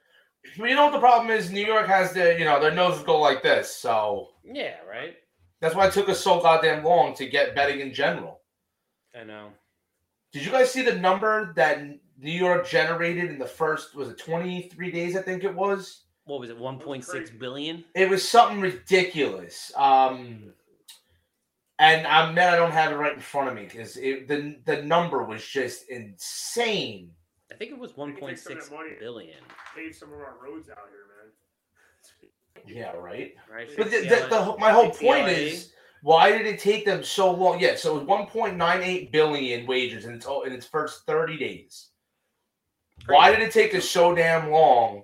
Well, you know what the problem is? New York has the you know, their noses go like this. So Yeah, right. that's why it took us so goddamn long to get betting in general. I know. Did you guys see the number that New York generated in the first, was it 23 days, I think it was? What was it? 1.6 billion? It was something ridiculous. Um, and I'm mad I don't have it right in front of me because the, the number was just insane. I think it was one can some of six that money. billion. Pave some of our roads out here, man. Yeah, right? Right. But the, the, the, my whole point is, why did it take them so long? Yeah, so it was 1.98 billion wages in its in its first 30 days. Why did it take us so damn long?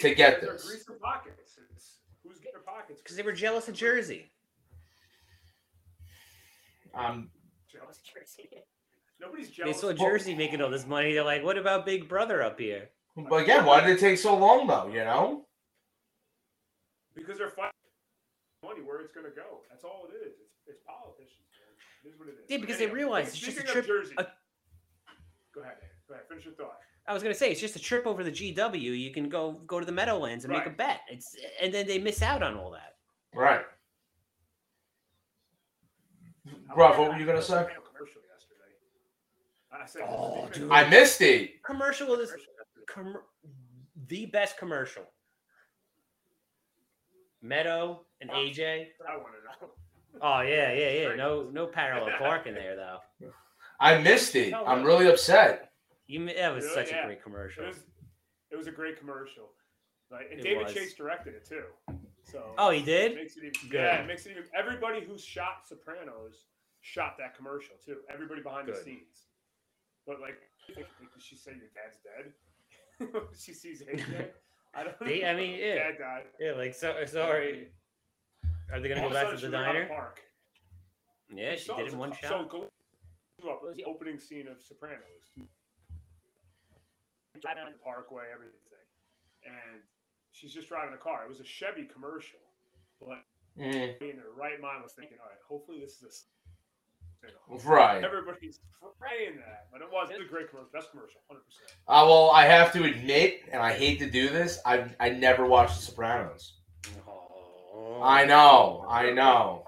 To get They're this. greasing pockets. It's, who's getting their pockets? because they were jealous of Jersey. Um, jealous. Jersey. Nobody's jealous. They saw Jersey making all this money. They're like, "What about Big Brother up here?" but again, why did it take so long though? You know, because they're fighting money where it's going to go. That's all it is. It's, it's politicians. Man. It is what it is. Yeah, But because they anyway, realize it's just a trip- Jersey, a- go ahead. Go ahead. Finish your thought. I was gonna say it's just a trip over the GW. You can go go to the Meadowlands and make a bet. It's and then they miss out on all that. right? I Rob, what were you gonna say? Commercial yesterday. I Oh, dude. I missed it. Commercial is com- the best commercial. Meadow and AJ. I want to know. Oh yeah, yeah, yeah. No, no parallel parking there though. I missed it. I'm really upset. You that was Really? such Yeah. a great commercial. It was, it was a great commercial. Like, and It David was. Chase directed it too. So Oh, he it did. makes it even, Good. yeah, it makes it even. Everybody who shot Sopranos shot that commercial too. Everybody behind the scenes. But like, did she say your dad's dead? she sees AJ. I don't. They- I mean, yeah. Dad died. Yeah, like so. Sorry. Are they gonna All go back to the she went out diner? Park. Yeah, she saw did it it in one shot. So go the opening scene of Sopranos. Driving on the Parkway, everything, and she's just driving a car. It was a Chevy commercial, but Mm, in her right mind was thinking, all right, hopefully this is a. s- you know, right. Everybody's praying that, but it was, it was a great commercial, best commercial, hundred percent. Uh, well, I have to admit, and I hate to do this, I I never watched The Sopranos. Oh. I know, I know.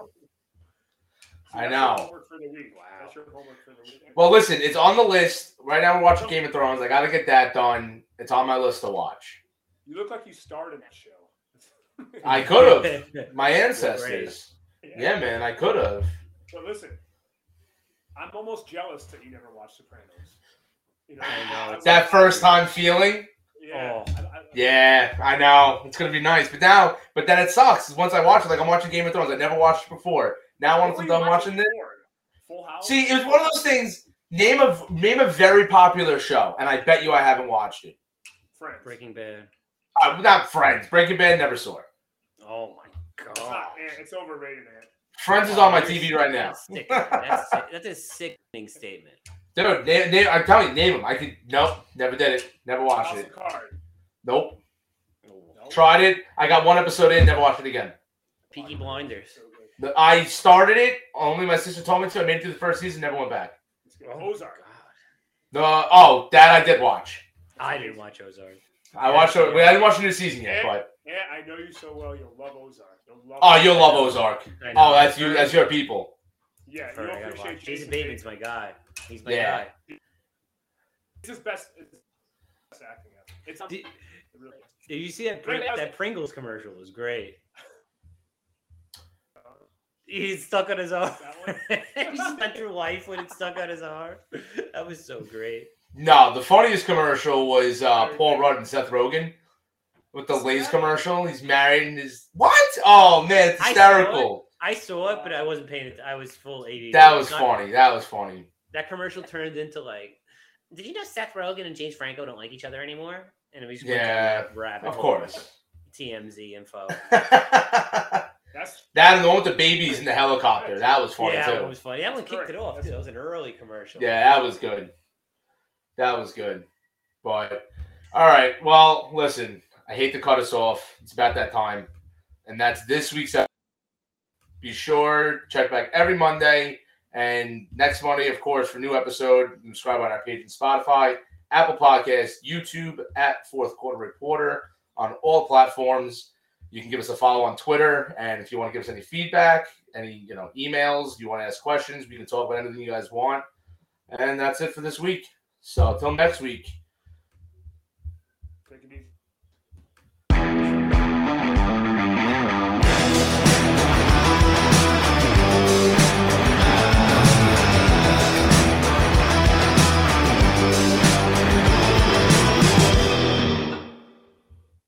The week. Well, listen, it's on the list right now. We're watching Game of Thrones. I got to get that done. It's on my list to watch. You look like you started that show. I could have. My ancestors. Yeah, man, I could have. But listen, I'm almost jealous that you never watched Sopranos. You know, I know, I it's That first time feeling. Yeah. Oh. I, I, Yeah, I know. It's gonna be nice. But now but then it sucks. Once I watch it, like I'm watching Game of Thrones. I never watched it before. Now What once were I'm done watching this. Full House. See, it was one of those things. Name a name a very popular show, and I bet you I haven't watched it. Friends. Breaking Bad. Uh, not Friends. Breaking Bad never saw it. Oh my It's god. not, man, it's overrated, man. Friends is on my TV right now. That's, sick. that's, sick. that's a sickening statement. Dude, name, name, I'm telling you, name them. I could. Nope, never did it. Never watched House it. of Card. Nope. No? Tried it. I got one episode in. Never watched it again. Peaky Blinders. So good. The- I started it. Only my sister told me to. I made it through the first season. Never went back. Oh, Ozark. The oh, that I did watch. I didn't watch Ozark. I watched. it. I didn't watch the new season yet, but Yeah, I know you so well. You'll love Ozark. You'll love oh, you'll love Ozark. Oh, that's you. That's your people. Yeah, All you'll right, I gotta appreciate watch. Jason Bateman's my guy. He's my Yeah. guy. It's his best, it's his best acting ever. It's Did, it really did you see that Pring- Wait, I was- that Pringles commercial was great. He's stuck on his arm. That he spent through life when it's stuck on his arm. That was so great. No, the funniest commercial was uh, Paul Rudd and Seth Rogen with the Lay's commercial. He's married and is what? Oh man, it's I saw hysterical. I saw it, but I wasn't paying it. I was full ADD. That was It's not- funny. That was funny. That commercial turned into like, did you know Seth Rogen and James Franco don't like each other anymore? And it was just went Yeah, rabbit Of course. TMZ info. that and the one with the babies in the helicopter. That was funny yeah, too. that was funny. That one That's kicked it off too. That's- That was an early commercial. Yeah, that was good. That was good. But all right. Well, listen, I hate to cut us off. It's about that time. And that's this week's episode. Be sure to check back every Monday. And next Monday, of course, for new episode, subscribe on our page in Spotify, Apple Podcasts, YouTube at Fourth Quarter Reporter on all platforms. You can give us a follow on Twitter, and if you want to give us any feedback, any you know emails, you want to ask questions, we can talk about anything you guys want. And that's it for this week. So until next week,